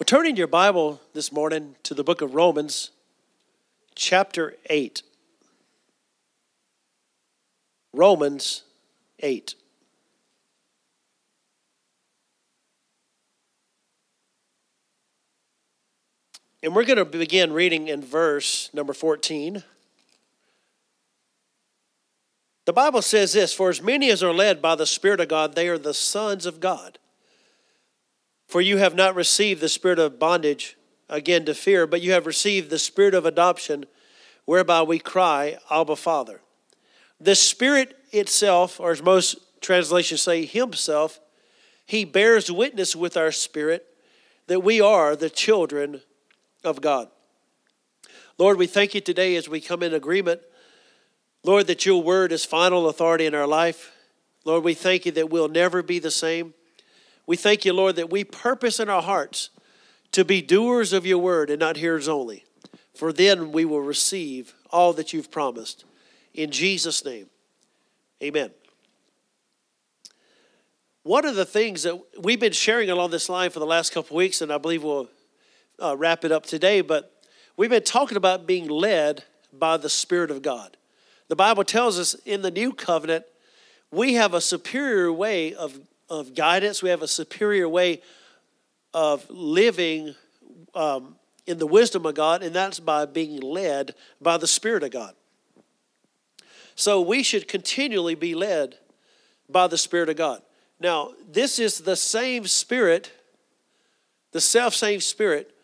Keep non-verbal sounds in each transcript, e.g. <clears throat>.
We're turning your Bible this morning to the book of Romans, chapter 8. Romans 8. And we're going to begin reading in verse number 14. The Bible says this For as many as are led by the Spirit of God, they are the sons of God. For you have not received the spirit of bondage again to fear, but you have received the spirit of adoption, whereby we cry, Abba, Father. The Spirit itself, or as most translations say, Himself, He bears witness with our spirit that we are the children of God. Lord, we thank you today as we come in agreement, Lord, that your word is final authority in our life. Lord, we thank you that we'll never be the same. We thank you, Lord, that we purpose in our hearts to be doers of your word and not hearers only. For then we will receive all that you've promised. In Jesus' name, amen. One of the things that we've been sharing along this line for the last couple weeks, and I believe we'll uh, wrap it up today, but we've been talking about being led by the Spirit of God. The Bible tells us in the new covenant, we have a superior way of of guidance. We have a superior way of living um, in the wisdom of God, and that's by being led by the Spirit of God. So we should continually be led by the Spirit of God. Now, this is the same Spirit, the self same Spirit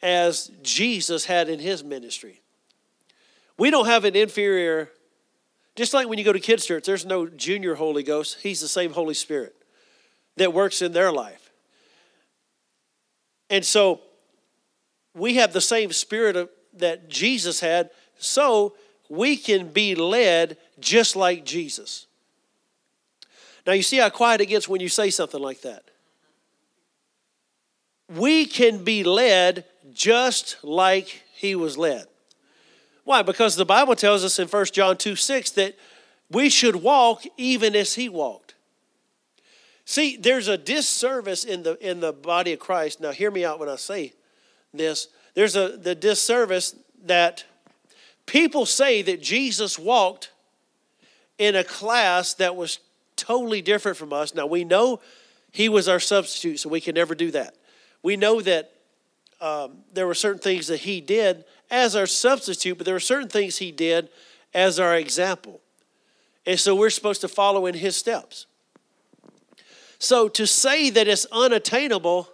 as Jesus had in his ministry. We don't have an inferior, just like when you go to kids' church, there's no junior Holy Ghost, he's the same Holy Spirit that works in their life. And so we have the same spirit of, that Jesus had, so we can be led just like Jesus. Now, you see how quiet it gets when you say something like that. We can be led just like he was led. Why? Because the Bible tells us in 1 John 2 6 that we should walk even as he walked. See, there's a disservice in the in the body of Christ. Now, hear me out when I say this. There's a the disservice that people say that Jesus walked in a class that was totally different from us. Now, we know he was our substitute, so we can never do that. We know that um, there were certain things that he did as our substitute, but there were certain things he did as our example. And so we're supposed to follow in his steps. So to say that it's unattainable,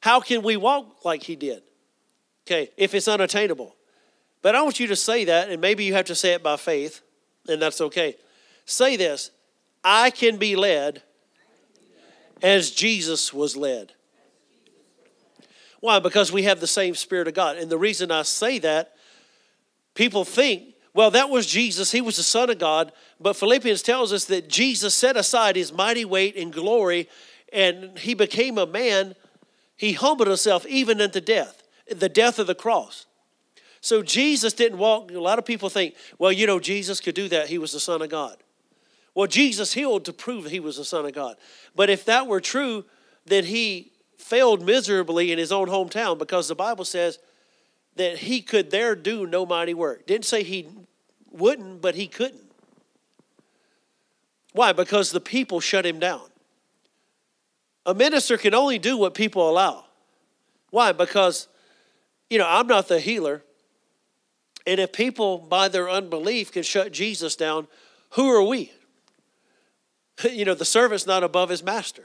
how can we walk like he did? Okay, if it's unattainable. But I want you to say that, and maybe you have to say it by faith, and that's okay. Say this I can be led as Jesus was led. Why? Because we have the same Spirit of God. And the reason I say that, people think well, that was Jesus. He was the Son of God. But Philippians tells us that Jesus set aside his mighty weight and glory and he became a man. He humbled himself even unto death, the death of the cross. So Jesus didn't walk. A lot of people think, well, you know, Jesus could do that. He was the Son of God. Well, Jesus healed to prove he was the Son of God. But if that were true, then he failed miserably in his own hometown because the Bible says that he could there do no mighty work. Didn't say he wouldn't, but he couldn't. Why? Because the people shut him down. A minister can only do what people allow. Why? Because, you know, I'm not the healer. And if people, by their unbelief, can shut Jesus down, who are we? <laughs> You know, the servant's not above his master.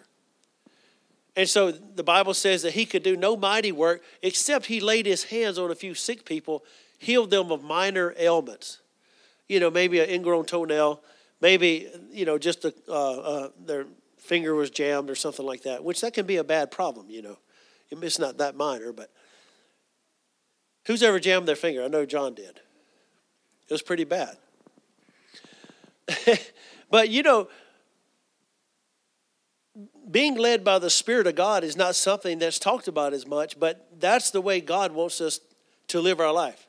And so the Bible says that he could do no mighty work except he laid his hands on a few sick people, healed them of minor ailments. You know, maybe an ingrown toenail, maybe, you know, just a, uh, uh, their finger was jammed or something like that, which that can be a bad problem, you know. It's not that minor, but who's ever jammed their finger? I know John did. It was pretty bad. <laughs> but, you know, being led by the Spirit of God is not something that's talked about as much, but that's the way God wants us to live our life.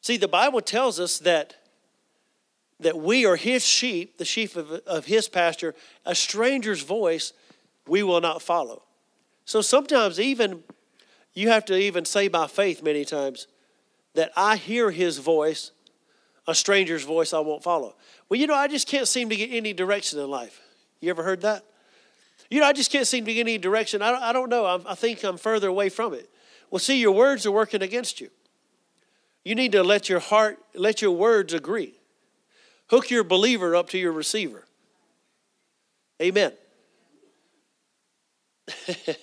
See, the Bible tells us that, that we are His sheep, the sheep of, of His pasture, a stranger's voice we will not follow. So sometimes, even you have to even say by faith many times that I hear his voice, a stranger's voice I won't follow. Well, you know, I just can't seem to get any direction in life. You ever heard that? You know, I just can't seem to get any direction. I don't, I don't know. I, I think I'm further away from it. Well, see, your words are working against you. You need to let your heart, let your words agree. Hook your believer up to your receiver. Amen. <laughs>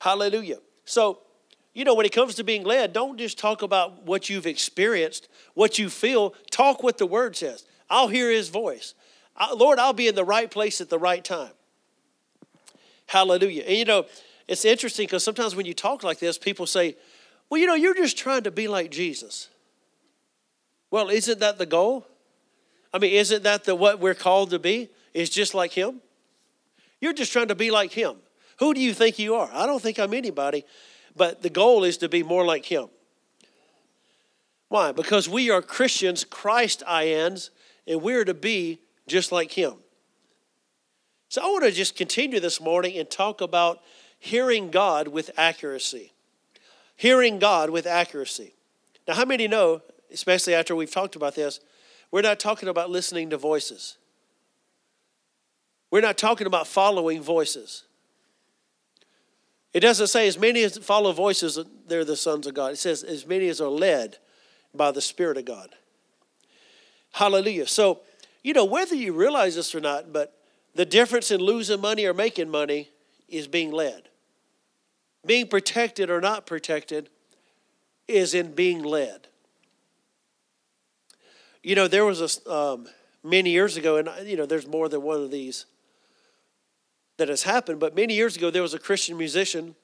Hallelujah. So, you know, when it comes to being led, don't just talk about what you've experienced, what you feel. Talk what the word says. I'll hear his voice. Lord, I'll be in the right place at the right time. Hallelujah. And you know, it's interesting because sometimes when you talk like this, people say, well, you know, you're just trying to be like Jesus. Well, isn't that the goal? I mean, isn't that the what we're called to be? Is just like him? You're just trying to be like him. Who do you think you are? I don't think I'm anybody, but the goal is to be more like him. Why? Because we are Christians, Christ ians, and we're to be just like him. So I want to just continue this morning and talk about hearing God with accuracy. Hearing God with accuracy. Now, how many know, especially after we've talked about this, we're not talking about listening to voices. We're not talking about following voices. It doesn't say as many as follow voices, they're the sons of God. It says as many as are led by the Spirit of God. Hallelujah. So, you know, whether you realize this or not, but the difference in losing money or making money is being led. Being protected or not protected is in being led. You know, there was a um, many years ago, and you know, there's more than one of these that has happened. But many years ago, there was a Christian musician,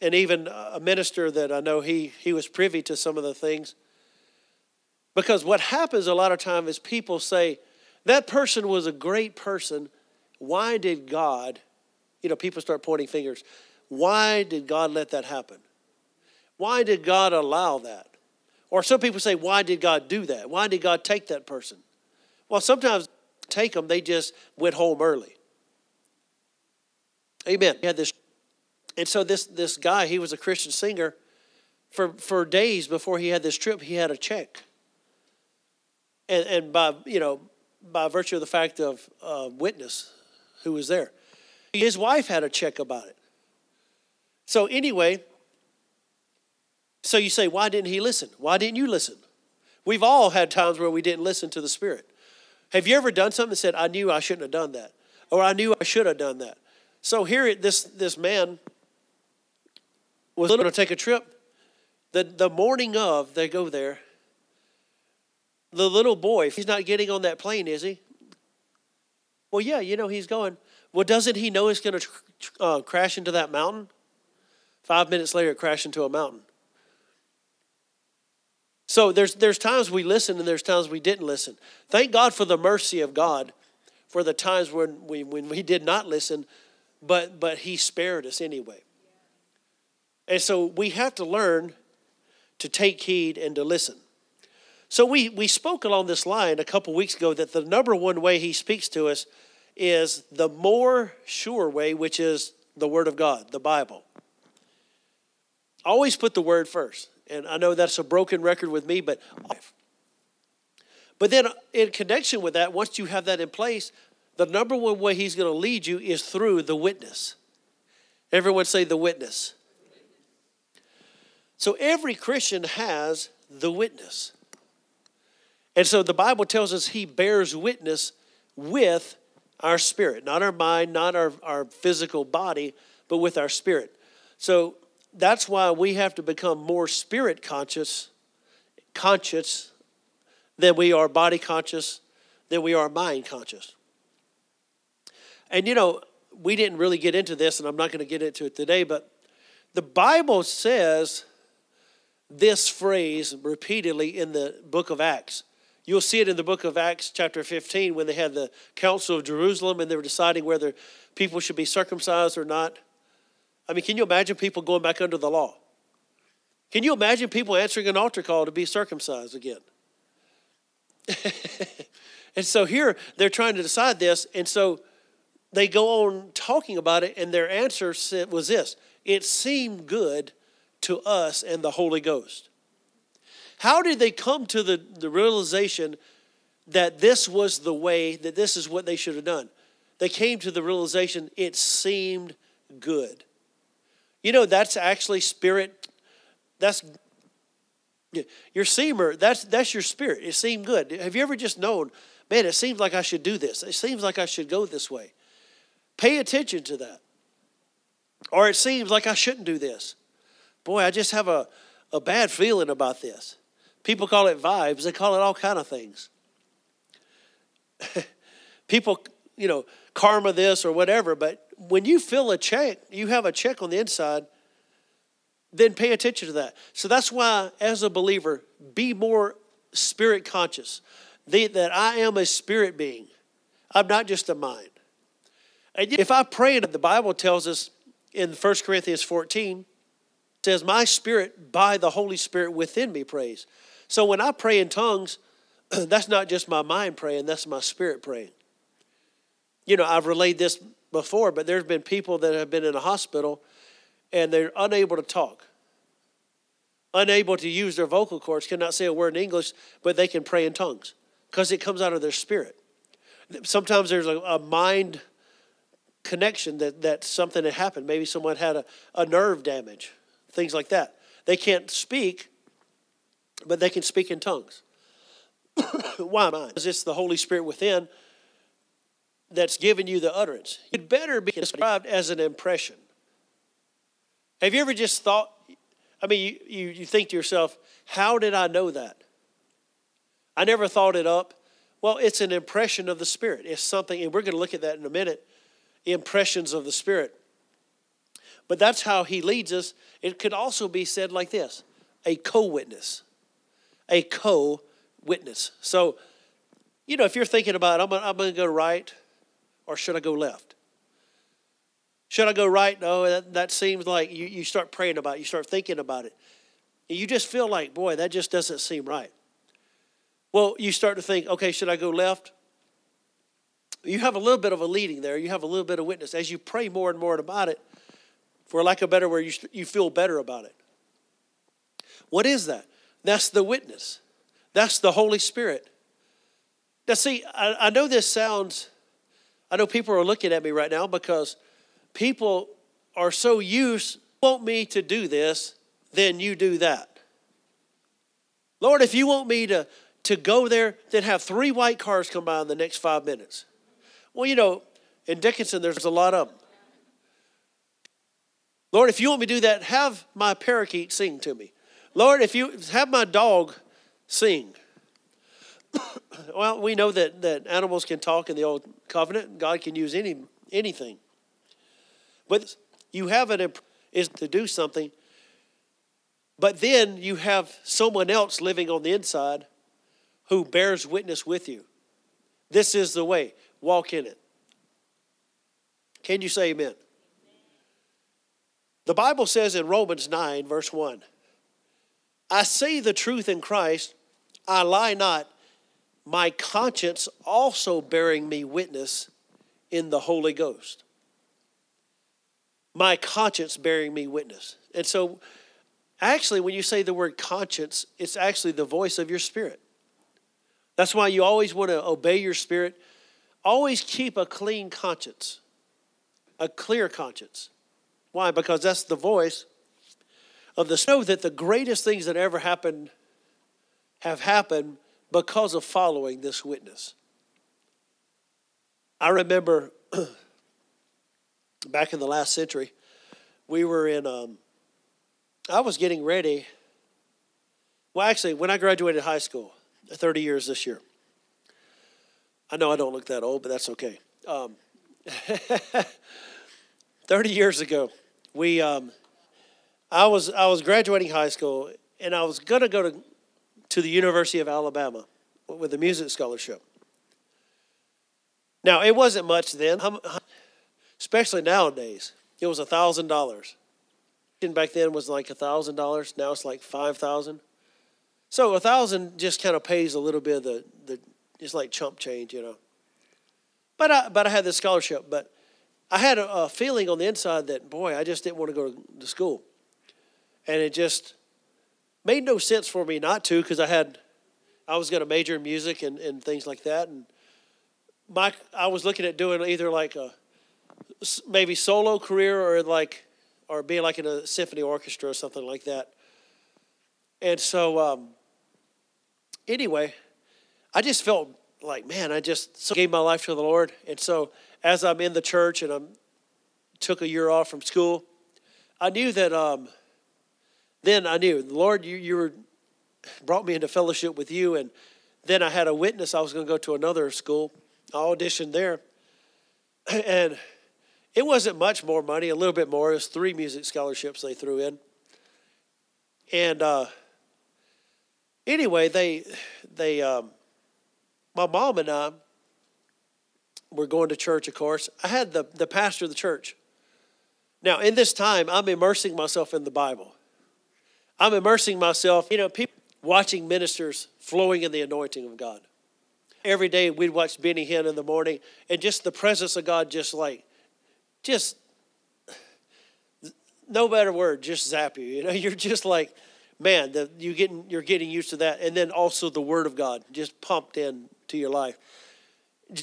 and even a minister that I know he he was privy to some of the things. Because what happens a lot of time is people say that person was a great person. Why did God? You know, people start pointing fingers. Why did God let that happen? Why did God allow that? Or some people say, why did God do that? Why did God take that person? Well, sometimes take them, they just went home early. Amen. He had this, and so this this guy, he was a Christian singer. For for days before he had this trip, he had a check. And and by you know by virtue of the fact of uh, witness who was there, his wife had a check about it. So anyway, so you say, why didn't he listen? Why didn't you listen? We've all had times where we didn't listen to the Spirit. Have you ever done something and said, I knew I shouldn't have done that? Or I knew I should have done that? So here, this, this man was going to take a trip. The, the morning of, they go there. The little boy, if he's not getting on that plane, is he? Well, yeah, you know, he's going. Well, doesn't he know he's going to uh, crash into that mountain? Five minutes later, it crashed into a mountain. So there's, there's times we listen and there's times we didn't listen. Thank God for the mercy of God for the times when we, when we did not listen but but he spared us anyway. And so we have to learn to take heed and to listen. So we we spoke along this line a couple weeks ago that the number one way he speaks to us is the more sure way, which is the Word of God, the Bible. Always put the Word first. And I know that's a broken record with me, but but then in connection with that, once you have that in place, the number one way he's going to lead you is through the witness. Everyone say the witness. So every Christian has the witness. And so the Bible tells us he bears witness with our spirit, not our mind, not our, our physical body, but with our spirit. So that's why we have to become more spirit conscious, conscious than we are body conscious, than we are mind conscious. And you know, we didn't really get into this, and I'm not going to get into it today, but the Bible says this phrase repeatedly in the book of Acts. You'll see it in the book of Acts, chapter 15, when they had the Council of Jerusalem and they were deciding whether people should be circumcised or not. I mean, can you imagine people going back under the law? Can you imagine people answering an altar call to be circumcised again? <laughs> and so here they're trying to decide this, and so they go on talking about it, and their answer was this it seemed good to us and the Holy Ghost. How did they come to the, the realization that this was the way, that this is what they should have done? They came to the realization it seemed good. You know, that's actually spirit, that's your semer, that's, that's your spirit. It seemed good. Have you ever just known, man, it seems like I should do this? It seems like I should go this way. Pay attention to that. Or it seems like I shouldn't do this. Boy, I just have a, a bad feeling about this. People call it vibes, they call it all kind of things. <laughs> People, you know, karma this or whatever, but when you feel a check, you have a check on the inside, then pay attention to that. So that's why, as a believer, be more spirit conscious. The, that I am a spirit being. I'm not just a mind. And if I pray, and the Bible tells us in 1 Corinthians 14, says, My spirit by the Holy Spirit within me prays. So when I pray in tongues, <clears throat> that's not just my mind praying, that's my spirit praying. You know, I've relayed this before, but there's been people that have been in a hospital and they're unable to talk, unable to use their vocal cords, cannot say a word in English, but they can pray in tongues because it comes out of their spirit. Sometimes there's a, a mind connection that, that something had happened. Maybe someone had a, a nerve damage, things like that. They can't speak, but they can speak in tongues. <coughs> Why I? Because it's the Holy Spirit within that's giving you the utterance. It better be described as an impression. Have you ever just thought, I mean, you, you, you think to yourself, how did I know that? I never thought it up. Well, it's an impression of the Spirit. It's something, and we're going to look at that in a minute impressions of the Spirit. But that's how He leads us. It could also be said like this a co witness. A co witness. So, you know, if you're thinking about, I'm, going to go right or should I go left? Should I go right? No, that, that seems like you, you start praying about it, you start thinking about it. And you just feel like, boy, that just doesn't seem right. Well, you start to think, okay, should I go left? You have a little bit of a leading there. You have a little bit of witness. As you pray more and more about it, for lack of better word, you, you feel better about it. What is that? That's the witness. That's the Holy Spirit. Now, see, I, I know this sounds, I know people are looking at me right now because people are so used, want me to do this, then you do that. Lord, if you want me to, to go there, then have three white cars come by in the next five minutes. Well, you know, in Dickinson, there's a lot of them. Lord, if you want me to do that, have my parakeet sing to me. Lord, if you have my dog sing. <coughs> well, we know that, that animals can talk in the old covenant. God can use any anything. But you have it is to do something. But then you have someone else living on the inside who bears witness with you. This is the way. Walk in it. Can you say amen? The Bible says in Romans 9, verse 1 I say the truth in Christ, I lie not, my conscience also bearing me witness in the Holy Ghost. My conscience bearing me witness. And so, actually, when you say the word conscience, it's actually the voice of your spirit. That's why you always want to obey your spirit Always keep a clean conscience, a clear conscience. Why? Because that's the voice of the know that the greatest things that ever happened have happened because of following this witness. I remember <clears throat> back in the last century, we were in, um, I was getting ready. Well, actually, when I graduated high school, 30 years this year, I know I don't look that old, but that's okay. Um, <laughs> 30 years ago, we, um, I, was, I was graduating high school, and I was to go to, to the University of Alabama with a music scholarship. Now, it wasn't much then, especially nowadays. It was a $1,000. Back then was like a $1,000. Now it's like 5000 So a 1000 just kind of pays a little bit of the, the it's like chump change, you know. But I, but I had this scholarship. But I had a, a feeling on the inside that, boy, I just didn't want to go to school. And it just made no sense for me not to because I had, I was going to major in music and, and things like that. And my, I was looking at doing either like a maybe solo career or like, or being like in a symphony orchestra or something like that. And so, um, anyway, I just felt like, man, I just gave my life to the Lord. And so, as I'm in the church and I'm took a year off from school, I knew that. Um, then I knew, Lord, you you were brought me into fellowship with you, and then I had a witness. I was going to go to another school. I auditioned there, <clears throat> and it wasn't much more money. A little bit more. It was three music scholarships they threw in, and uh, anyway, they they um, my mom and I were going to church. Of course, I had the the pastor of the church. Now, in this time, I'm immersing myself in the Bible. I'm immersing myself. You know, people watching ministers flowing in the anointing of God. Every day we'd watch Benny Hinn in the morning, and just the presence of God, just like, just no better word, just zap you. You know, <laughs> you're just like, man, the, you getting you're getting used to that, and then also the Word of God just pumped in to your life.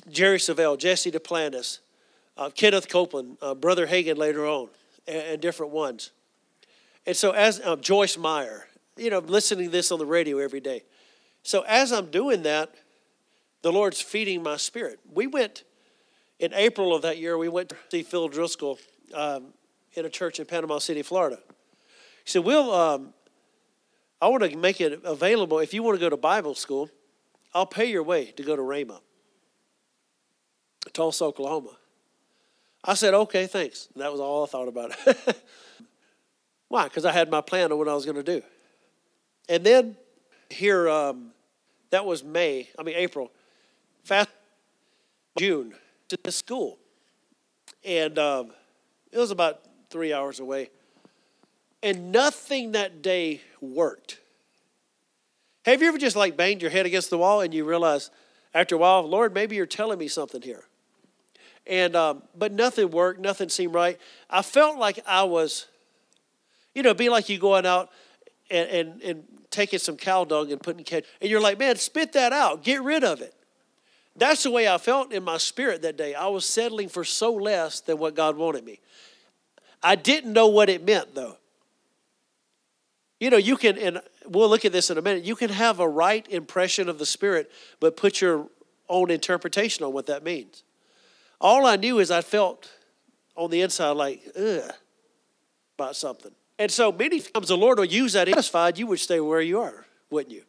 Jerry Savelle, Jesse Duplantis, uh, Kenneth Copeland, uh, Brother Hagin later on, and, and, different ones. And so, as uh, Joyce Meyer, you know, listening to this on the radio every day. So, as I'm doing that, the Lord's feeding my spirit. We went in April of that year, we went to see Phil Driscoll um, in a church in Panama City, Florida. He said, We'll, um, I want to make it available. If you want to go to Bible school, I'll pay your way to go to Rhema, Tulsa, Oklahoma. I said, okay, thanks. And that was all I thought about. <laughs> Why? Because I had my plan on what I was going to do. And then here, um, that was May, I mean, April. Fast June to the school. And um, it was about three hours away. And nothing that day worked. Have you ever just like banged your head against the wall and you realize after a while, Lord, maybe you're telling me something here? And um, but nothing worked, nothing seemed right. I felt like I was, you know, be like you going out and, and, and taking some cow dung and putting catch, and you're like, man, spit that out, get rid of it. That's the way I felt in my spirit that day. I was settling for so less than what God wanted me. I didn't know what it meant though. You know, you can, and we'll look at this in a minute, you can have a right impression of the Spirit, but put your own interpretation on what that means. All I knew is I felt on the inside like, ugh, about something. And so many times the Lord will use that satisfied, you would stay where you are, wouldn't you?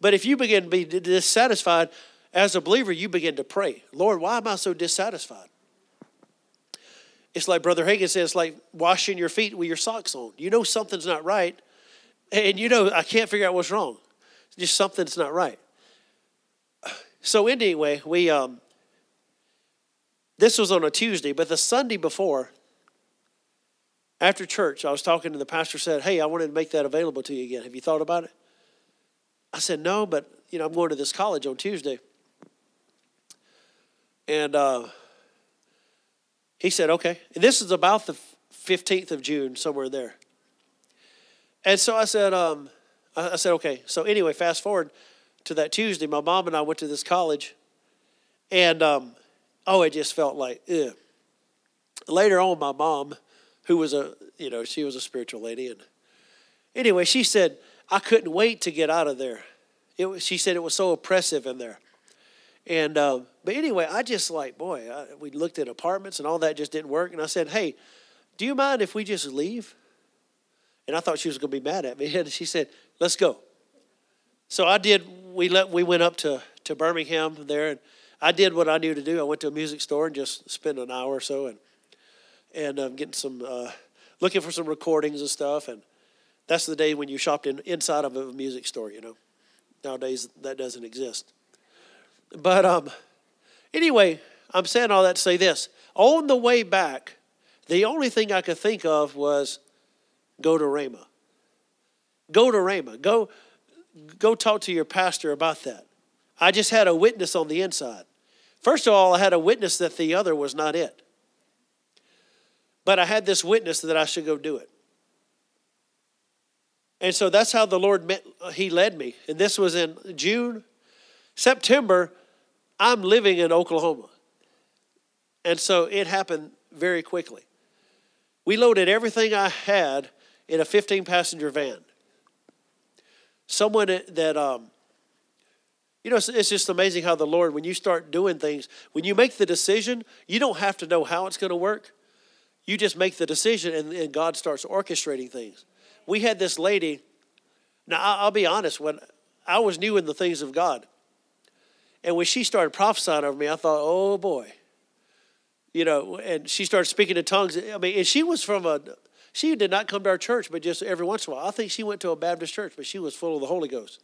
But if you begin to be dissatisfied, as a believer, you begin to pray, Lord, why am I so dissatisfied? It's like Brother Hagin says, like washing your feet with your socks on. You know something's not right, and you know, I can't figure out what's wrong. It's Just something's not right. So anyway, we um, this was on a Tuesday, but the Sunday before, after church, I was talking to the pastor. Said, "Hey, I wanted to make that available to you again. Have you thought about it?" I said, "No, but you know, I'm going to this college on Tuesday." And uh, he said, "Okay." And this is about the 15th of June, somewhere there. And so I said, um, I said, okay. So anyway, fast forward to that Tuesday. My mom and I went to this college, and um, oh, it just felt like, ugh. Later on, my mom, who was a, you know, she was a spiritual lady, and anyway, she said I couldn't wait to get out of there. It was, she said it was so oppressive in there, and um, but anyway, I just like, boy, I, we looked at apartments and all that just didn't work, and I said, hey, do you mind if we just leave? And I thought she was going to be mad at me. <laughs> And she said, let's go. So I did. We let we went up to to Birmingham there, and I did what I knew to do. I went to a music store and just spent an hour or so, and and um, getting some uh, looking for some recordings and stuff. And that's the day when you shopped in inside of a music store. You know, nowadays that doesn't exist. But um, anyway, I'm saying all that to say this: on the way back, the only thing I could think of was go to Rhema. Go to Rhema. Go, go talk to your pastor about that. I just had a witness on the inside. First of all, I had a witness that the other was not it. But I had this witness that I should go do it. And so that's how the Lord met, He led me. And this was in June, September. I'm living in Oklahoma. And so it happened very quickly. We loaded everything I had in a 15 passenger van. Someone that, um, you know, it's, it's just amazing how the Lord, when you start doing things, when you make the decision, you don't have to know how it's going to work. You just make the decision and, and God starts orchestrating things. We had this lady, now I'll be honest, when I was new in the things of God, and when she started prophesying over me, I thought, oh boy. You know, and she started speaking in tongues. I mean, and she was from a, she did not come to our church, but just every once in a while. I think she went to a Baptist church, but she was full of the Holy Ghost.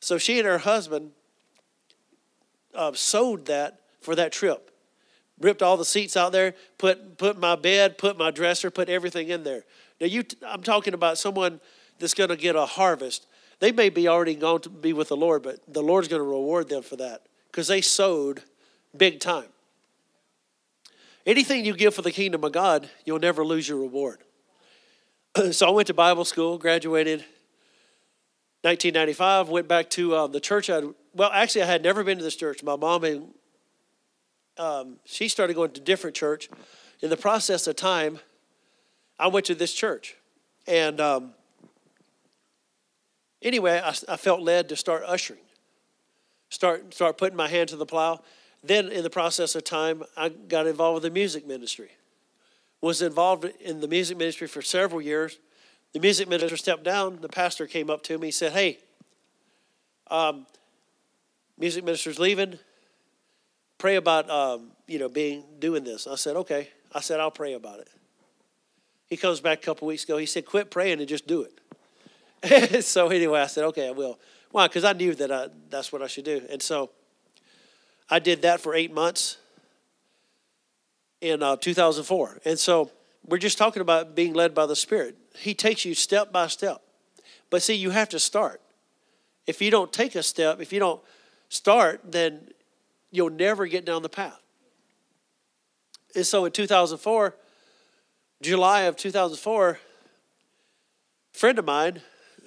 So she and her husband uh, that for that trip. Ripped all the seats out there, put put my bed, put my dresser, put everything in there. Now you, I'm talking about someone that's going to get a harvest. They may be already gone to be with the Lord, but the Lord's going to reward them for that because they sowed big time. Anything you give for the kingdom of God, you'll never lose your reward. <clears throat> so I went to Bible school, graduated 1995, went back to uh, the church. I well, actually, I had never been to this church. My mom and um, she started going to different church. In the process of time, I went to this church, and um, anyway, I, I felt led to start ushering, start start putting my hand to the plow. Then, in the process of time, I got involved with the music ministry. Was involved in the music ministry for several years. The music minister stepped down. The pastor came up to me. He said, "Hey, um, music minister's leaving. Pray about um, you know being doing this." I said, "Okay." I said, "I'll pray about it." He comes back a couple weeks ago. He said, "Quit praying and just do it." <laughs> so anyway, I said, "Okay, I will." Why? Because I knew that I, that's what I should do, and so I did that for eight months in uh, 2004. And so we're just talking about being led by the Spirit. He takes you step by step. But see, you have to start. If you don't take a step, if you don't start, then you'll never get down the path. And so in 2004, July of 2004, a friend of mine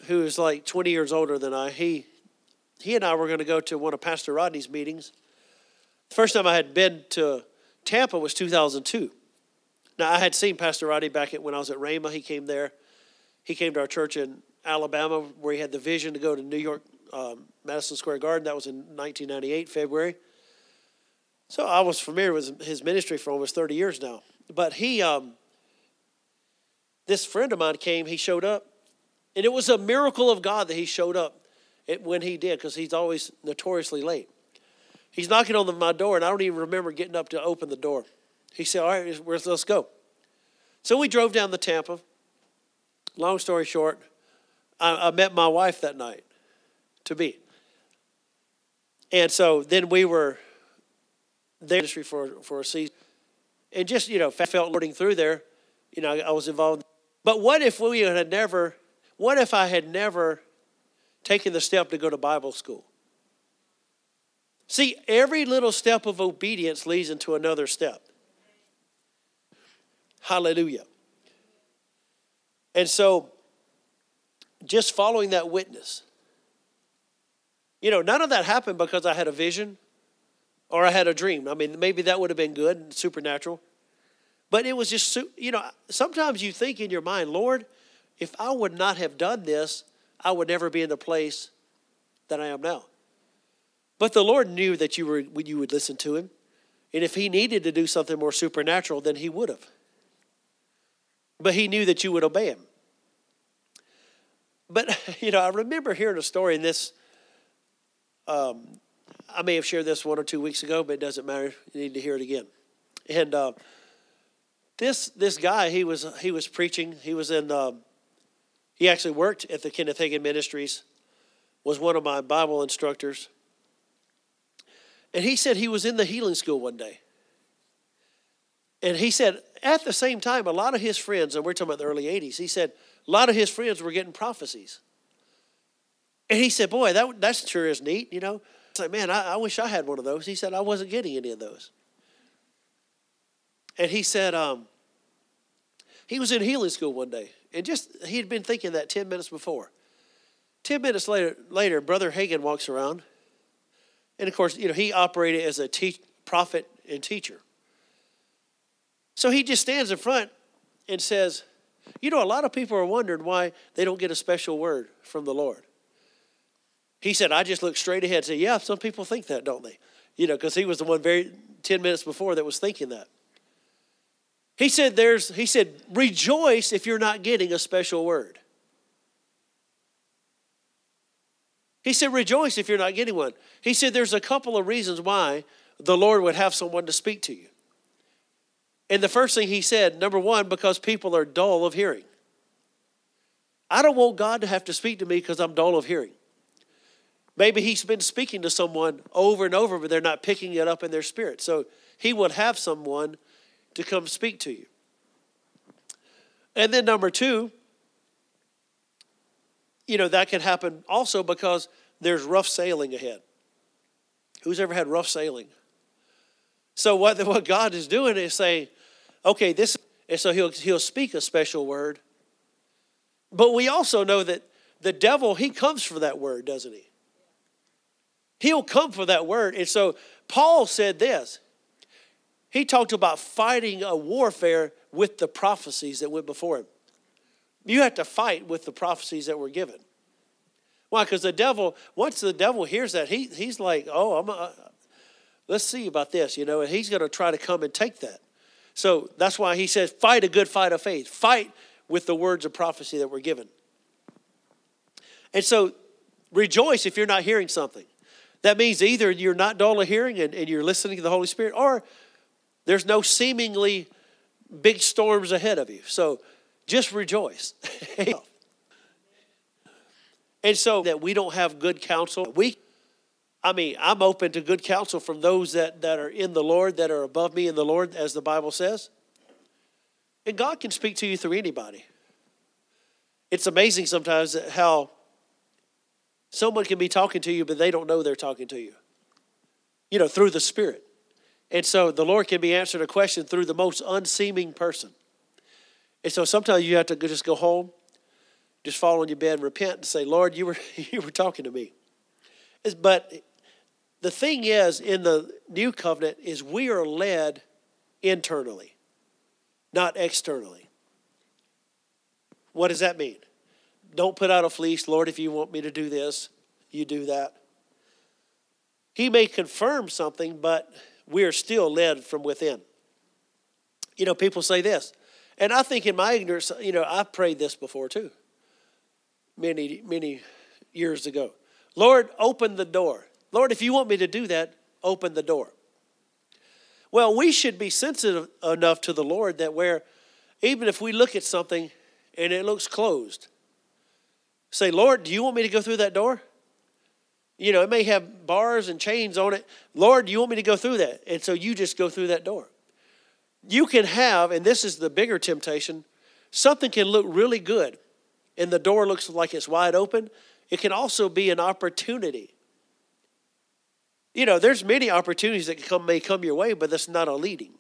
who is like 20 years older than I, he, he and I were going to go to one of Pastor Rodney's meetings the first time I had been to Tampa was 2002. Now, I had seen Pastor Rodney back at, when I was at Rhema. He came there. He came to our church in Alabama where he had the vision to go to New York, um, Madison Square Garden. That was in 1998, February. So I was familiar with his ministry for almost 30 years now. But he, um, this friend of mine came, he showed up. And it was a miracle of God that he showed up when he did because he's always notoriously late. He's knocking on the, my door, and I don't even remember getting up to open the door. He said, All right, let's go. So we drove down to Tampa. Long story short, I, I met my wife that night to be. And so then we were there for, for a season. And just, you know, felt lording through there. You know, I was involved. But what if we had never, what if I had never taken the step to go to Bible school? See, every little step of obedience leads into another step. Hallelujah. And so, just following that witness. You know, none of that happened because I had a vision or I had a dream. I mean, maybe that would have been good and supernatural. But it was just, you know, sometimes you think in your mind, Lord, if I would not have done this, I would never be in the place that I am now. But the Lord knew that you, were, you would listen to him. And if he needed to do something more supernatural, then he would have. But he knew that you would obey him. But, <laughs> you know, I remember hearing a story in this. Um, I may have shared this one or two weeks ago, but it doesn't matter. You need to hear it again. And uh, this this guy, he was he was preaching. He was in. Um, he actually worked at the Kenneth Hagin Ministries. Was one of my Bible instructors. And he said he was in the healing school one day. And he said at the same time, a lot of his friends, and we're talking about the early 80s, he said a lot of his friends were getting prophecies. And he said, Boy, that, that sure is neat, you know. It's like, man, I, I wish I had one of those. He said, I wasn't getting any of those. And he said, um, He was in healing school one day, and just he had been thinking that 10 minutes before. 10 minutes later, later Brother Hagin walks around, and of course, you know, he operated as a te- prophet and teacher. So he just stands in front and says, You know, a lot of people are wondering why they don't get a special word from the Lord. He said, I just look straight ahead and say, Yeah, some people think that, don't they? You know, because he was the one very 10 minutes before that was thinking that. He said, there's, he said, rejoice if you're not getting a special word. He said, rejoice if you're not getting one. He said, there's a couple of reasons why the Lord would have someone to speak to you. And the first thing he said, number one, because people are dull of hearing. I don't want God to have to speak to me because I'm dull of hearing. Maybe he's been speaking to someone over and over, but they're not picking it up in their spirit. So he would have someone to come speak to you. And then number two, you know, that can happen also because there's rough sailing ahead. Who's ever had rough sailing? So what, <laughs> what God is doing is saying, okay, this, and so he'll, he'll speak a special word. But we also know that the devil, he comes for that word, doesn't he? He'll come for that word. And so Paul said this. He talked about fighting a warfare with the prophecies that went before him. You have to fight with the prophecies that were given. Why? Because the devil, once the devil hears that, he, he's like, oh, I'm a, let's see about this, you know, and he's going to try to come and take that. So that's why he says, fight a good fight of faith. Fight with the words of prophecy that were given. And so rejoice if you're not hearing something. That means either you're not dull of hearing and, and you're listening to the Holy Spirit, or there's no seemingly big storms ahead of you. So just rejoice. <laughs> and so that we don't have good counsel. We I mean, I'm open to good counsel from those that, that are in the Lord, that are above me in the Lord, as the Bible says. And God can speak to you through anybody. It's amazing sometimes how Someone can be talking to you, but they don't know they're talking to you. You know, through the Spirit. And so the Lord can be answering a question through the most unseeming person. And so sometimes you have to just go home, just fall on your bed and repent and say, Lord, you were, <laughs> you were talking to me. But the thing is, in the new covenant, is we are led internally, not externally. What does that mean? Don't put out a fleece. Lord, if you want me to do this, you do that. He may confirm something, but we are still led from within. You know, people say this, and I think in my ignorance, you know, I've prayed this before too, many, many years ago. Lord, open the door. Lord, if you want me to do that, open the door. Well, we should be sensitive enough to the Lord that where even if we look at something and it looks closed, Say, Lord, do you want me to go through that door? You know, it may have bars and chains on it. Lord, do you want me to go through that? And so you just go through that door. You can have, and this is the bigger temptation, something can look really good and the door looks like it's wide open. It can also be an opportunity. You know, there's many opportunities that come, may come your way, but that's not a leading.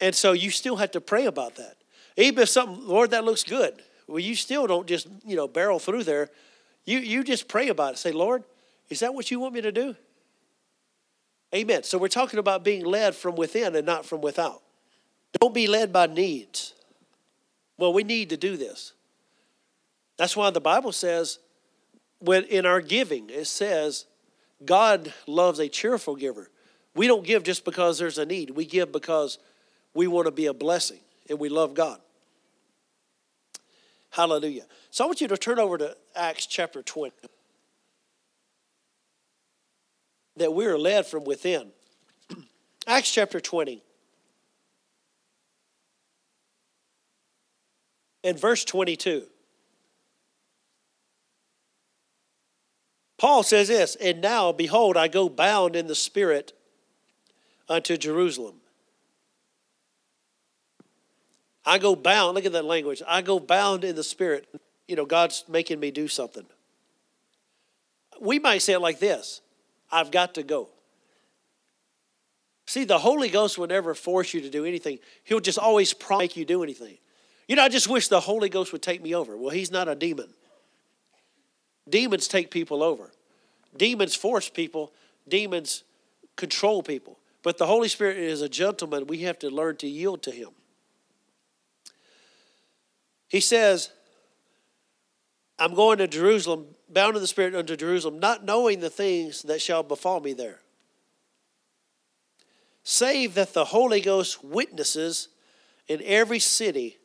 And so you still have to pray about that. Even if something, Lord, that looks good. Well, you still don't just, you know, barrel through there. You, you just pray about it. Say, Lord, is that what you want me to do? Amen. So we're talking about being led from within and not from without. Don't be led by needs. Well, we need to do this. That's why the Bible says, when in our giving, it says, God loves a cheerful giver. We don't give just because there's a need. We give because we want to be a blessing and we love God. Hallelujah. So I want you to turn over to Acts chapter 20. That we are led from within. <clears throat> Acts chapter 20. And verse 22. Paul says this, and now, behold, I go bound in the Spirit unto Jerusalem I go bound. Look at that language. I go bound in the spirit. You know, God's making me do something. We might say it like this I've got to go. See, the Holy Ghost will never force you to do anything. He'll just always prom- make you do anything. You know, I just wish the Holy Ghost would take me over. Well, he's not a demon. Demons take people over. Demons force people. Demons control people. But the Holy Spirit is a gentleman. We have to learn to yield to him. He says, I'm going to Jerusalem, bound in the Spirit unto Jerusalem, not knowing the things that shall befall me there. Save that the Holy Ghost witnesses in every city,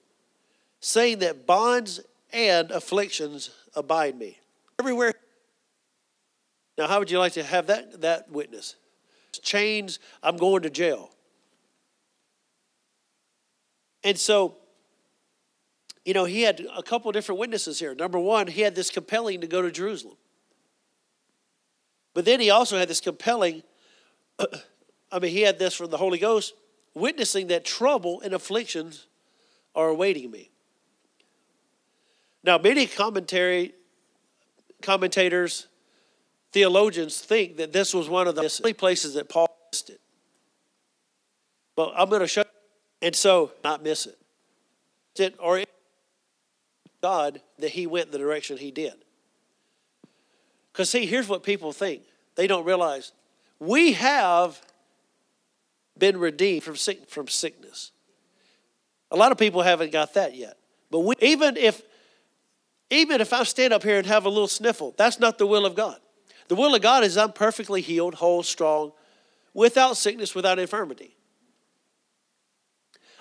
saying that bonds and afflictions abide me. Everywhere. Now, how would you like to have that, that witness? Chains, I'm going to jail. And so you know, he had a couple different witnesses here. Number one, he had this compelling to go to Jerusalem. But then he also had this compelling, <clears throat> I mean, he had this from the Holy Ghost, witnessing that trouble and afflictions are awaiting me. Now, many commentary commentators, theologians think that this was one of the only places that Paul missed it. But I'm going to show, you, and so not miss it. it or God that he went the direction he did. Because, see, here's what people think they don't realize we have been redeemed from, sick, from sickness. A lot of people haven't got that yet. But we, even if even if I stand up here and have a little sniffle, that's not the will of God. The will of God is I'm perfectly healed, whole, strong, without sickness, without infirmity.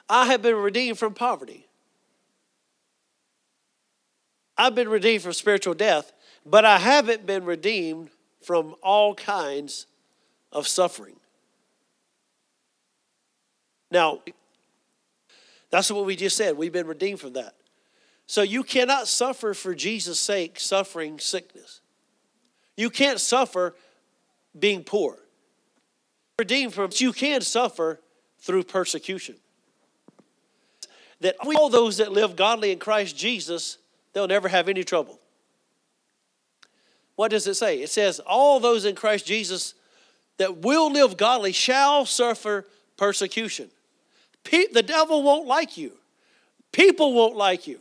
I have been redeemed from poverty. I've been redeemed from spiritual death, but I haven't been redeemed from all kinds of suffering. Now, that's what we just said. We've been redeemed from that. So you cannot suffer for Jesus' sake, suffering sickness. You can't suffer being poor. Redeemed from, you can suffer through persecution. That all those that live godly in Christ Jesus they'll never have any trouble. What does it say? It says, All those in Christ Jesus that will live godly shall suffer persecution. the devil won't like you, people won't like you.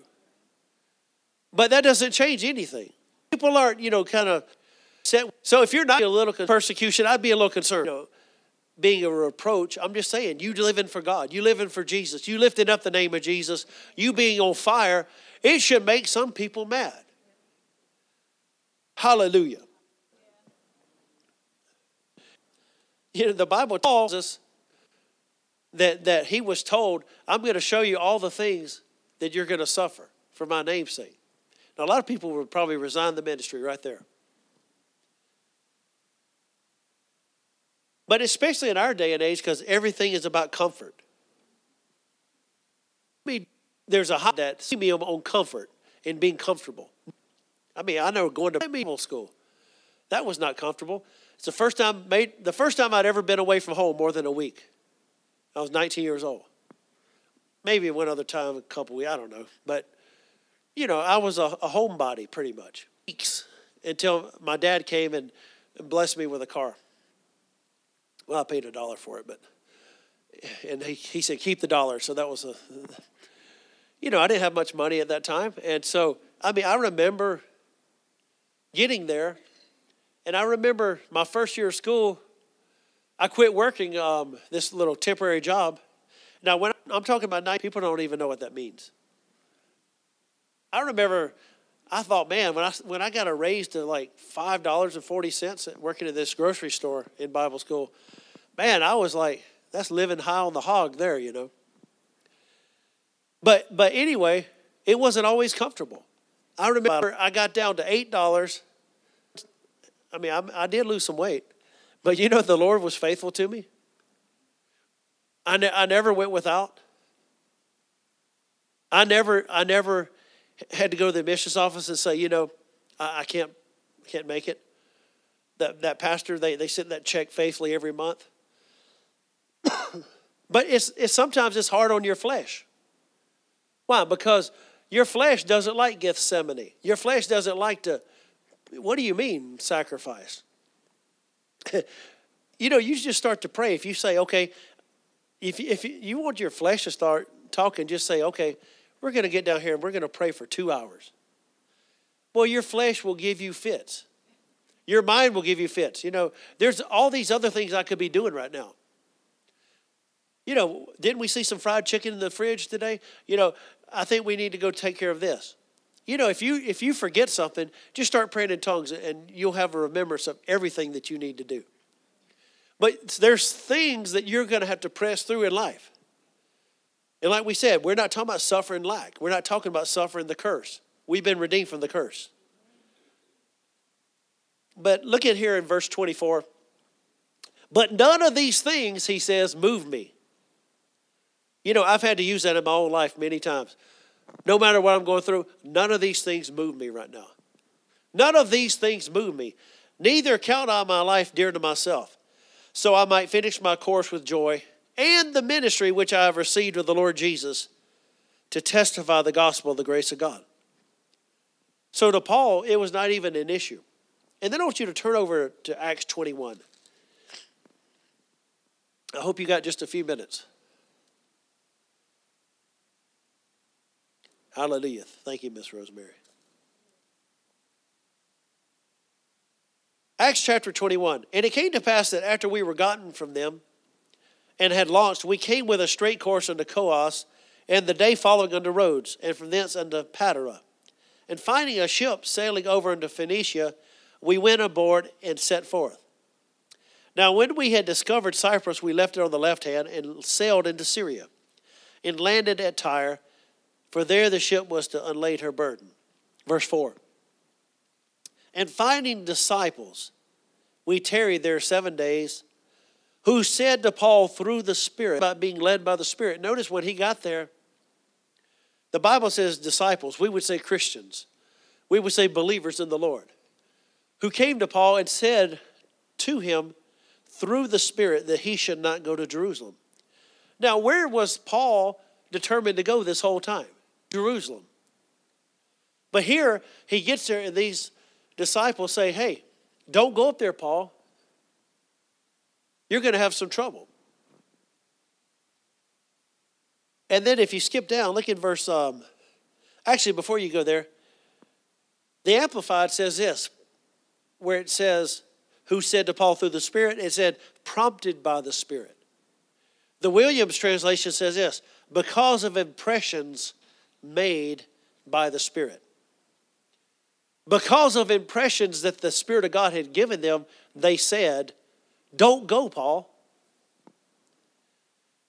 But that doesn't change anything. People aren't, you know, kind of set. So if you're not a little persecution, I'd be a little concerned. You know, being a reproach, I'm just saying, you living for God, you living for Jesus, you lifting up the name of Jesus, you being on fire, it should make some people mad. Hallelujah. You know, the Bible tells us that, that he was told, I'm going to show you all the things that you're going to suffer for my name's sake. Now, a lot of people would probably resign the ministry right there. But especially in our day and age, because everything is about comfort. I mean, there's a hot that premium on comfort and being comfortable. I mean, I know going to middle school, that was not comfortable. It's the first time made the first time I'd ever been away from home more than a week. I was 19 years old. Maybe one other time, a couple weeks, I don't know. But you know, I was a, a homebody pretty much weeks until my dad came and blessed me with a car. Well, I paid a dollar for it, but and he, he said keep the dollar, so that was a you know, I didn't have much money at that time. And so, I mean, I remember getting there. And I remember my first year of school, I quit working um, this little temporary job. Now, when I'm talking about night, people don't even know what that means. I remember, I thought, man, when I, when I got a raise to like $5.40 working at this grocery store in Bible school, man, I was like, that's living high on the hog there, you know. But but anyway, it wasn't always comfortable. I remember I got down to eight dollars. I mean, I, I, did lose some weight, but you know the Lord was faithful to me. I, ne- I never went without. I never I never had to go to the admissions office and say, you know, I, I can't can't make it. That that pastor they they send that check faithfully every month. <coughs> but it's it's sometimes it's hard on your flesh. Why? Because your flesh doesn't like Gethsemane. Your flesh doesn't like to, what do you mean, sacrifice? <laughs> you know, you just start to pray. If you say, okay, if, if you want your flesh to start talking, just say, okay, we're going to get down here and we're going to pray for two hours. Well, your flesh will give you fits. Your mind will give you fits. You know, there's all these other things I could be doing right now. You know, didn't we see some fried chicken in the fridge today? You know, I think we need to go take care of this. You know, if you if you forget something, just start praying in tongues and you'll have a remembrance of everything that you need to do. But there's things that you're going to have to press through in life. And like we said, we're not talking about suffering lack. We're not talking about suffering the curse. We've been redeemed from the curse. But look at here in verse 24. But none of these things, he says, move me. You know, I've had to use that in my own life many times. No matter what I'm going through, none of these things move me right now. None of these things move me. Neither count I my life dear to myself, so I might finish my course with joy and the ministry which I have received of the Lord Jesus to testify the gospel of the grace of God. So to Paul, it was not even an issue. And then I want you to turn over to Acts 21. I hope you got just a few minutes. Hallelujah. Thank you, Miss Rosemary. Acts chapter 21. And it came to pass that after we were gotten from them and had launched, we came with a straight course unto Coos, and the day following unto Rhodes, and from thence unto Patara. And finding a ship sailing over into Phoenicia, we went aboard and set forth. Now, when we had discovered Cyprus, we left it on the left hand and sailed into Syria, and landed at Tyre, for there the ship was to unlade her burden. Verse 4 And finding disciples, we tarried there seven days, who said to Paul through the Spirit, about being led by the Spirit. Notice when he got there, the Bible says disciples, we would say Christians, we would say believers in the Lord who came to Paul and said to him through the Spirit that he should not go to Jerusalem. Now, where was Paul determined to go this whole time? Jerusalem. But here he gets there, and these disciples say, Hey, don't go up there, Paul. You're going to have some trouble. And then if you skip down, look at verse, um, actually, before you go there, the Amplified says this where it says, who said to Paul through the Spirit? It said, prompted by the Spirit. The Williams translation says this because of impressions made by the Spirit. Because of impressions that the Spirit of God had given them, they said, Don't go, Paul.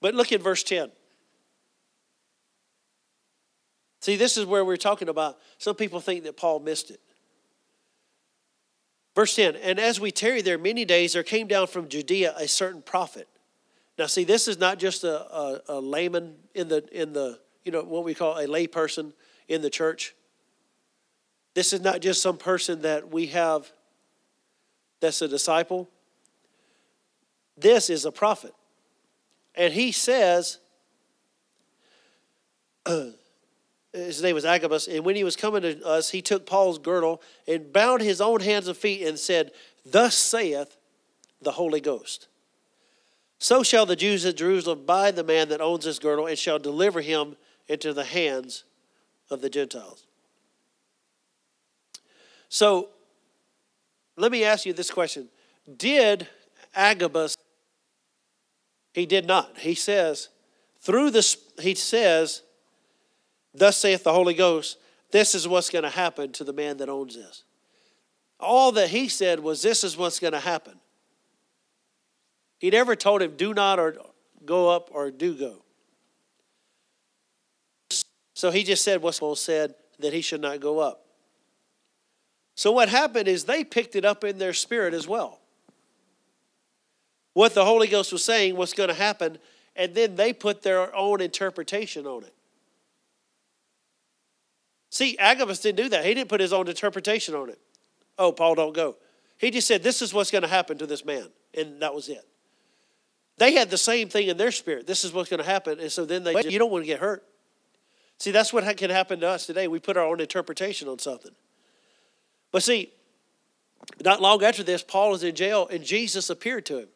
But look at verse 10. See, this is where we're talking about. Some people think that Paul missed it. Verse 10 And as we tarried there many days, there came down from Judea a certain prophet. Now, see, this is not just a, a, a layman in the, in the, you know, what we call a layperson in the church. This is not just some person that we have that's a disciple. This is a prophet. And he says, <clears throat> his name was Agabus, and when he was coming to us, he took Paul's girdle and bound his own hands and feet and said, Thus saith the Holy Ghost. So shall the Jews at Jerusalem buy the man that owns this girdle and shall deliver him into the hands of the Gentiles. So let me ask you this question Did Agabus, he did not. He says, through this, he says, Thus saith the Holy Ghost, this is what's going to happen to the man that owns this. All that he said was, This is what's going to happen. He never told him, Do not or go up or do go. So he just said what's said that he should not go up. So what happened is they picked it up in their spirit as well. What the Holy Ghost was saying was going to happen, and then they put their own interpretation on it. See, Agabus didn't do that. He didn't put his own interpretation on it. Oh, Paul, don't go. He just said, This is what's going to happen to this man. And that was it. They had the same thing in their spirit. This is what's going to happen. And so then they, you don't want to get hurt. See, that's what can happen to us today. We put our own interpretation on something. But see, not long after this, Paul is in jail and Jesus appeared to him.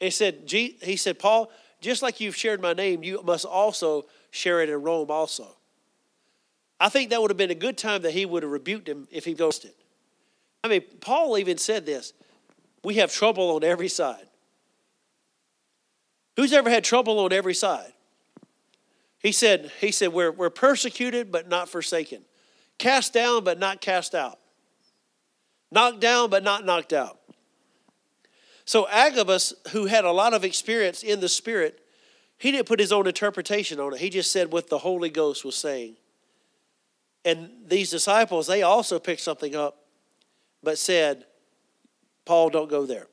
He said, he said, Paul, just like you've shared my name, you must also share it in Rome also. I think that would have been a good time that he would have rebuked him if he ghosted. I mean, Paul even said this we have trouble on every side. Who's ever had trouble on every side? He said, he said we're, we're persecuted but not forsaken, cast down but not cast out, knocked down but not knocked out. So Agabus, who had a lot of experience in the Spirit, he didn't put his own interpretation on it. He just said what the Holy Ghost was saying. And these disciples, they also picked something up, but said, Paul, don't go there.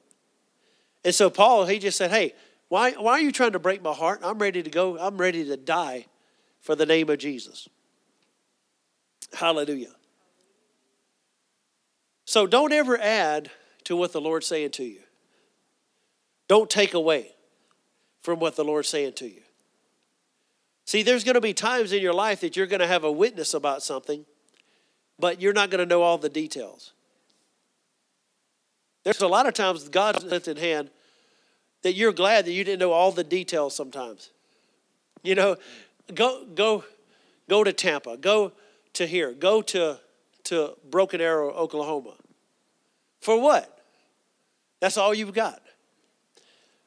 And so Paul, he just said, Hey, why, why are you trying to break my heart? I'm ready to go. I'm ready to die for the name of Jesus. Hallelujah. So don't ever add to what the Lord's saying to you. Don't take away from what the Lord's saying to you. See, there's going to be times in your life that you're going to have a witness about something, but you're not going to know all the details. There's a lot of times God's in hand that you're glad that you didn't know all the details sometimes. You know, go go go to Tampa, go to here, go to to Broken Arrow, Oklahoma. For what? That's all you've got.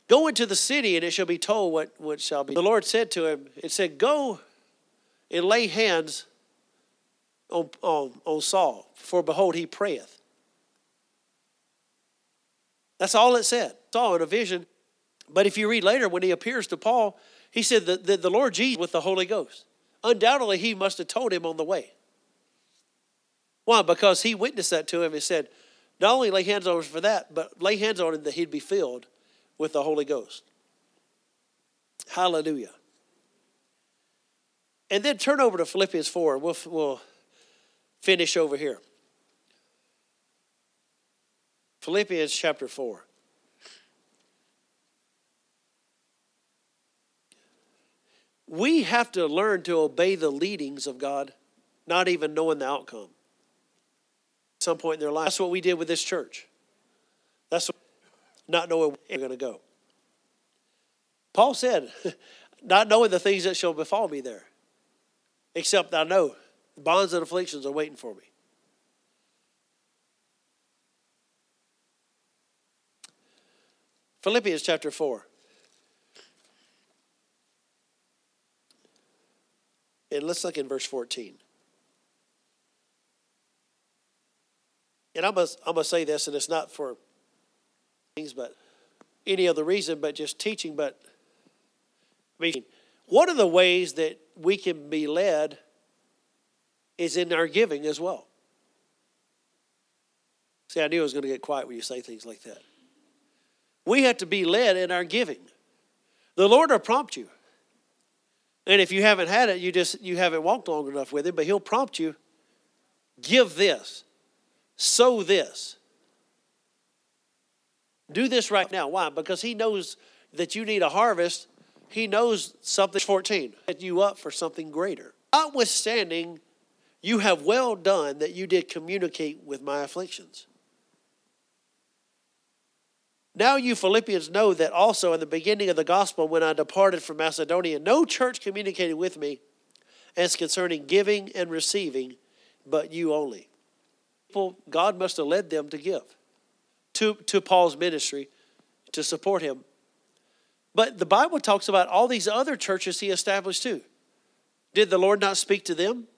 Go into the city, and it shall be told what, what shall be. The Lord said to him, It said, Go and lay hands on, on, on Saul, for behold, he prayeth. That's all it said. Saul in a vision. But if you read later, when he appears to Paul, he said that the, the Lord Jesus with the Holy Ghost. Undoubtedly, he must have told him on the way. Why? Because he witnessed that to him and said, not only lay hands on him for that, but lay hands on him that he'd be filled with the Holy Ghost. Hallelujah. And then turn over to Philippians 4. We'll, we'll finish over here. Philippians chapter 4. We have to learn to obey the leadings of God, not even knowing the outcome. At some point in their life. That's what we did with this church. That's what not knowing where you're going to go. Paul said, <laughs> not knowing the things that shall befall me there, except I know bonds and afflictions are waiting for me. Philippians chapter 4. And let's look in verse 14. And I must, I must say this, and it's not for things, but any other reason, but just teaching. But I mean, one of the ways that we can be led is in our giving as well. See, I knew I was going to get quiet when you say things like that. We have to be led in our giving. The Lord will prompt you. And if you haven't had it, you just you haven't walked long enough with him, but he'll prompt you, give this, sow this. Do this right now. Why? Because he knows that you need a harvest. He knows something 14, set you up for something greater. Notwithstanding, you have well done that you did communicate with my afflictions. Now you Philippians know that also in the beginning of the gospel, when I departed from Macedonia, no church communicated with me as concerning giving and receiving, but you only. God must have led them to give to, to Paul's ministry to support him. But the Bible talks about all these other churches he established too. Did the Lord not speak to them?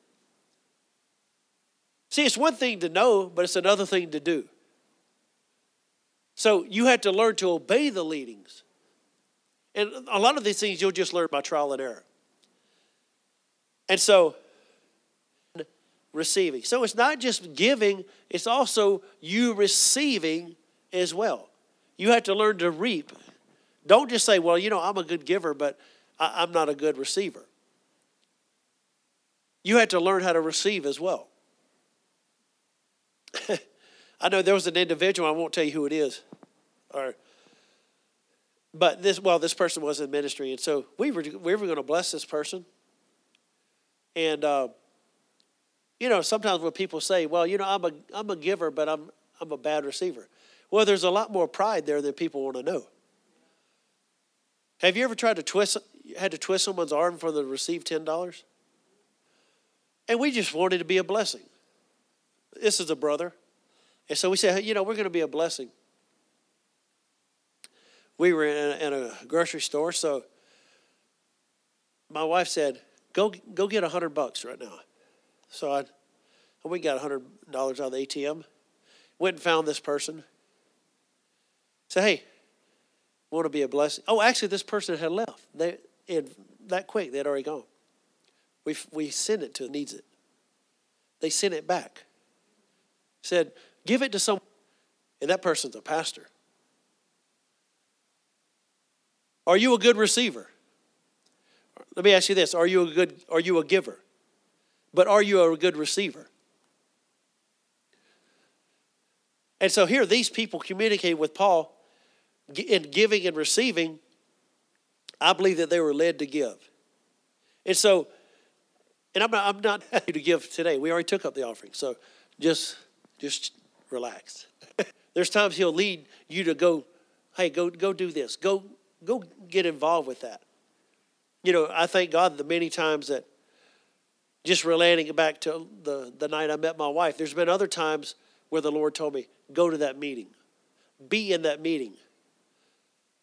See, it's one thing to know, but it's another thing to do. So you had to learn to obey the leadings. And a lot of these things you'll just learn by trial and error. And so, receiving. So it's not just giving, it's also you receiving as well. You have to learn to reap. Don't just say, well, you know, I'm a good giver, but I, am not a good receiver. You have to learn how to receive as well. <laughs> I know there was an individual, I won't tell you who it is, or but this well, this person was in ministry, and so we were we were going to bless this person. And uh, you know, sometimes when people say, "Well, you know, I'm a I'm a giver, but I'm I'm a bad receiver," Well, there's a lot more pride there than people want to know. Have you ever tried to twist, had to twist someone's arm for them to receive $10? And we just wanted to be a blessing. This is a brother. And so we said, hey, you know, we're going to be a blessing. We were in a, in a grocery store, so my wife said, go, go get a 100 bucks right now. So I, we got a $100 out of the ATM. Went and found this person. Said, hey, want to be a blessing? Oh, actually, this person had left. They had, that quick, they had already gone. We, we sent it to needs it. They sent it back. Said, give it to someone. And that person's a pastor. Are you a good receiver? Let me ask you this. Are you a good are you a giver? But are you a good receiver? And so here these people communicate with Paul in giving and receiving. I believe that they were led to give. And so and I'm not I'm not happy <laughs> to give today. We already took up the offering. So just just relax. <laughs> There's times he'll lead you to go, hey, go go do this. Go go get involved with that. You know, I thank God the many times that just relating back to the, the night I met my wife, there's been other times where the Lord told me, go to that meeting. Be in that meeting.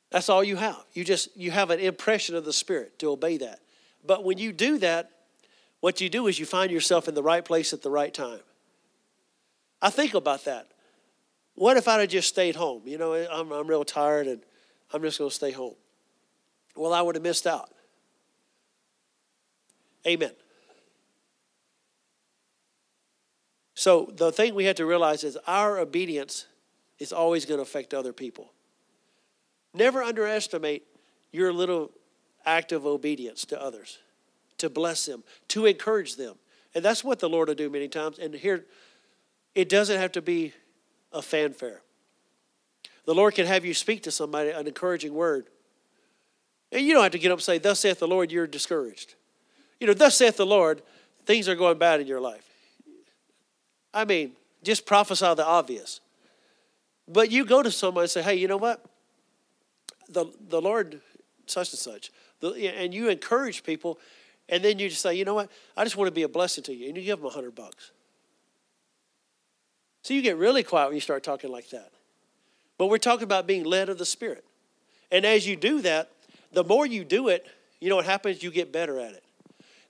That's all you have. You just you have an impression of the Spirit to obey that. But when you do that, what you do is you find yourself in the right place at the right time. I think about that. What if I'd have just stayed home? You know, I'm, I'm real tired and I'm just going to stay home. Well, I would have missed out. Amen. So the thing we have to realize is our obedience is always going to affect other people. Never underestimate your little act of obedience to others, to bless them, to encourage them. And that's what the Lord will do many times. And here, it doesn't have to be a fanfare. The Lord can have you speak to somebody an encouraging word. And you don't have to get up and say, Thus saith the Lord, you're discouraged. You know, thus saith the Lord, things are going bad in your life. I mean, just prophesy the obvious. But you go to someone and say, hey, you know what? The, the Lord, such and such. The, and you encourage people, and then you just say, you know what? I just want to be a blessing to you. And you give them a hundred bucks. So you get really quiet when you start talking like that. But we're talking about being led of the Spirit. And as you do that, the more you do it, you know what happens? You get better at it.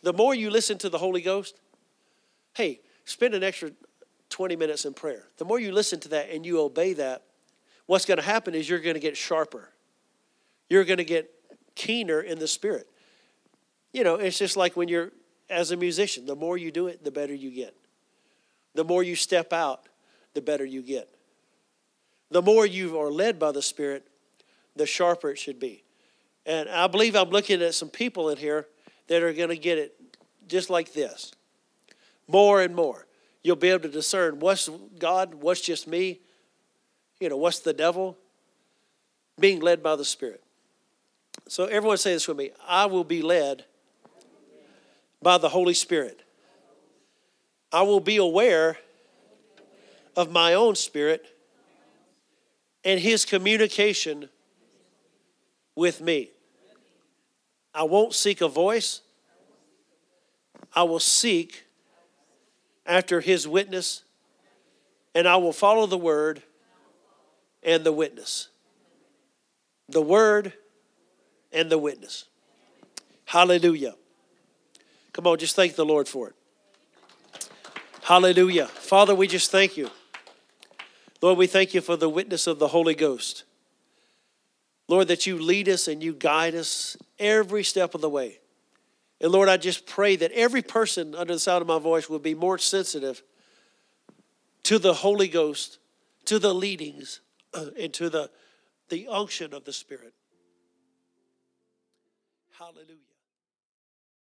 The more you listen to the Holy Ghost, hey, spend an extra 20 minutes in prayer. The more you listen to that and you obey that, what's going to happen is you're going to get sharper. You're going to get keener in the spirit. You know, it's just like when you're, as a musician, the more you do it, the better you get. The more you step out, the better you get. The more you are led by the Spirit, the sharper it should be. And I believe I'm looking at some people in here that are going to get it just like this more and more. You'll be able to discern what's God, what's just me, you know, what's the devil, being led by the Spirit. So, everyone say this with me I will be led by the Holy Spirit. I will be aware of my own spirit and his communication with me. I won't seek a voice. I will seek after his witness, and I will follow the word and the witness. The word and the witness. Hallelujah. Come on, just thank the Lord for it. Hallelujah. Father, we just thank you. Lord, we thank you for the witness of the Holy Ghost. Lord, that you lead us and you guide us every step of the way. And Lord, I just pray that every person under the sound of my voice will be more sensitive to the Holy Ghost, to the leadings, uh, and to the, the unction of the Spirit. Hallelujah.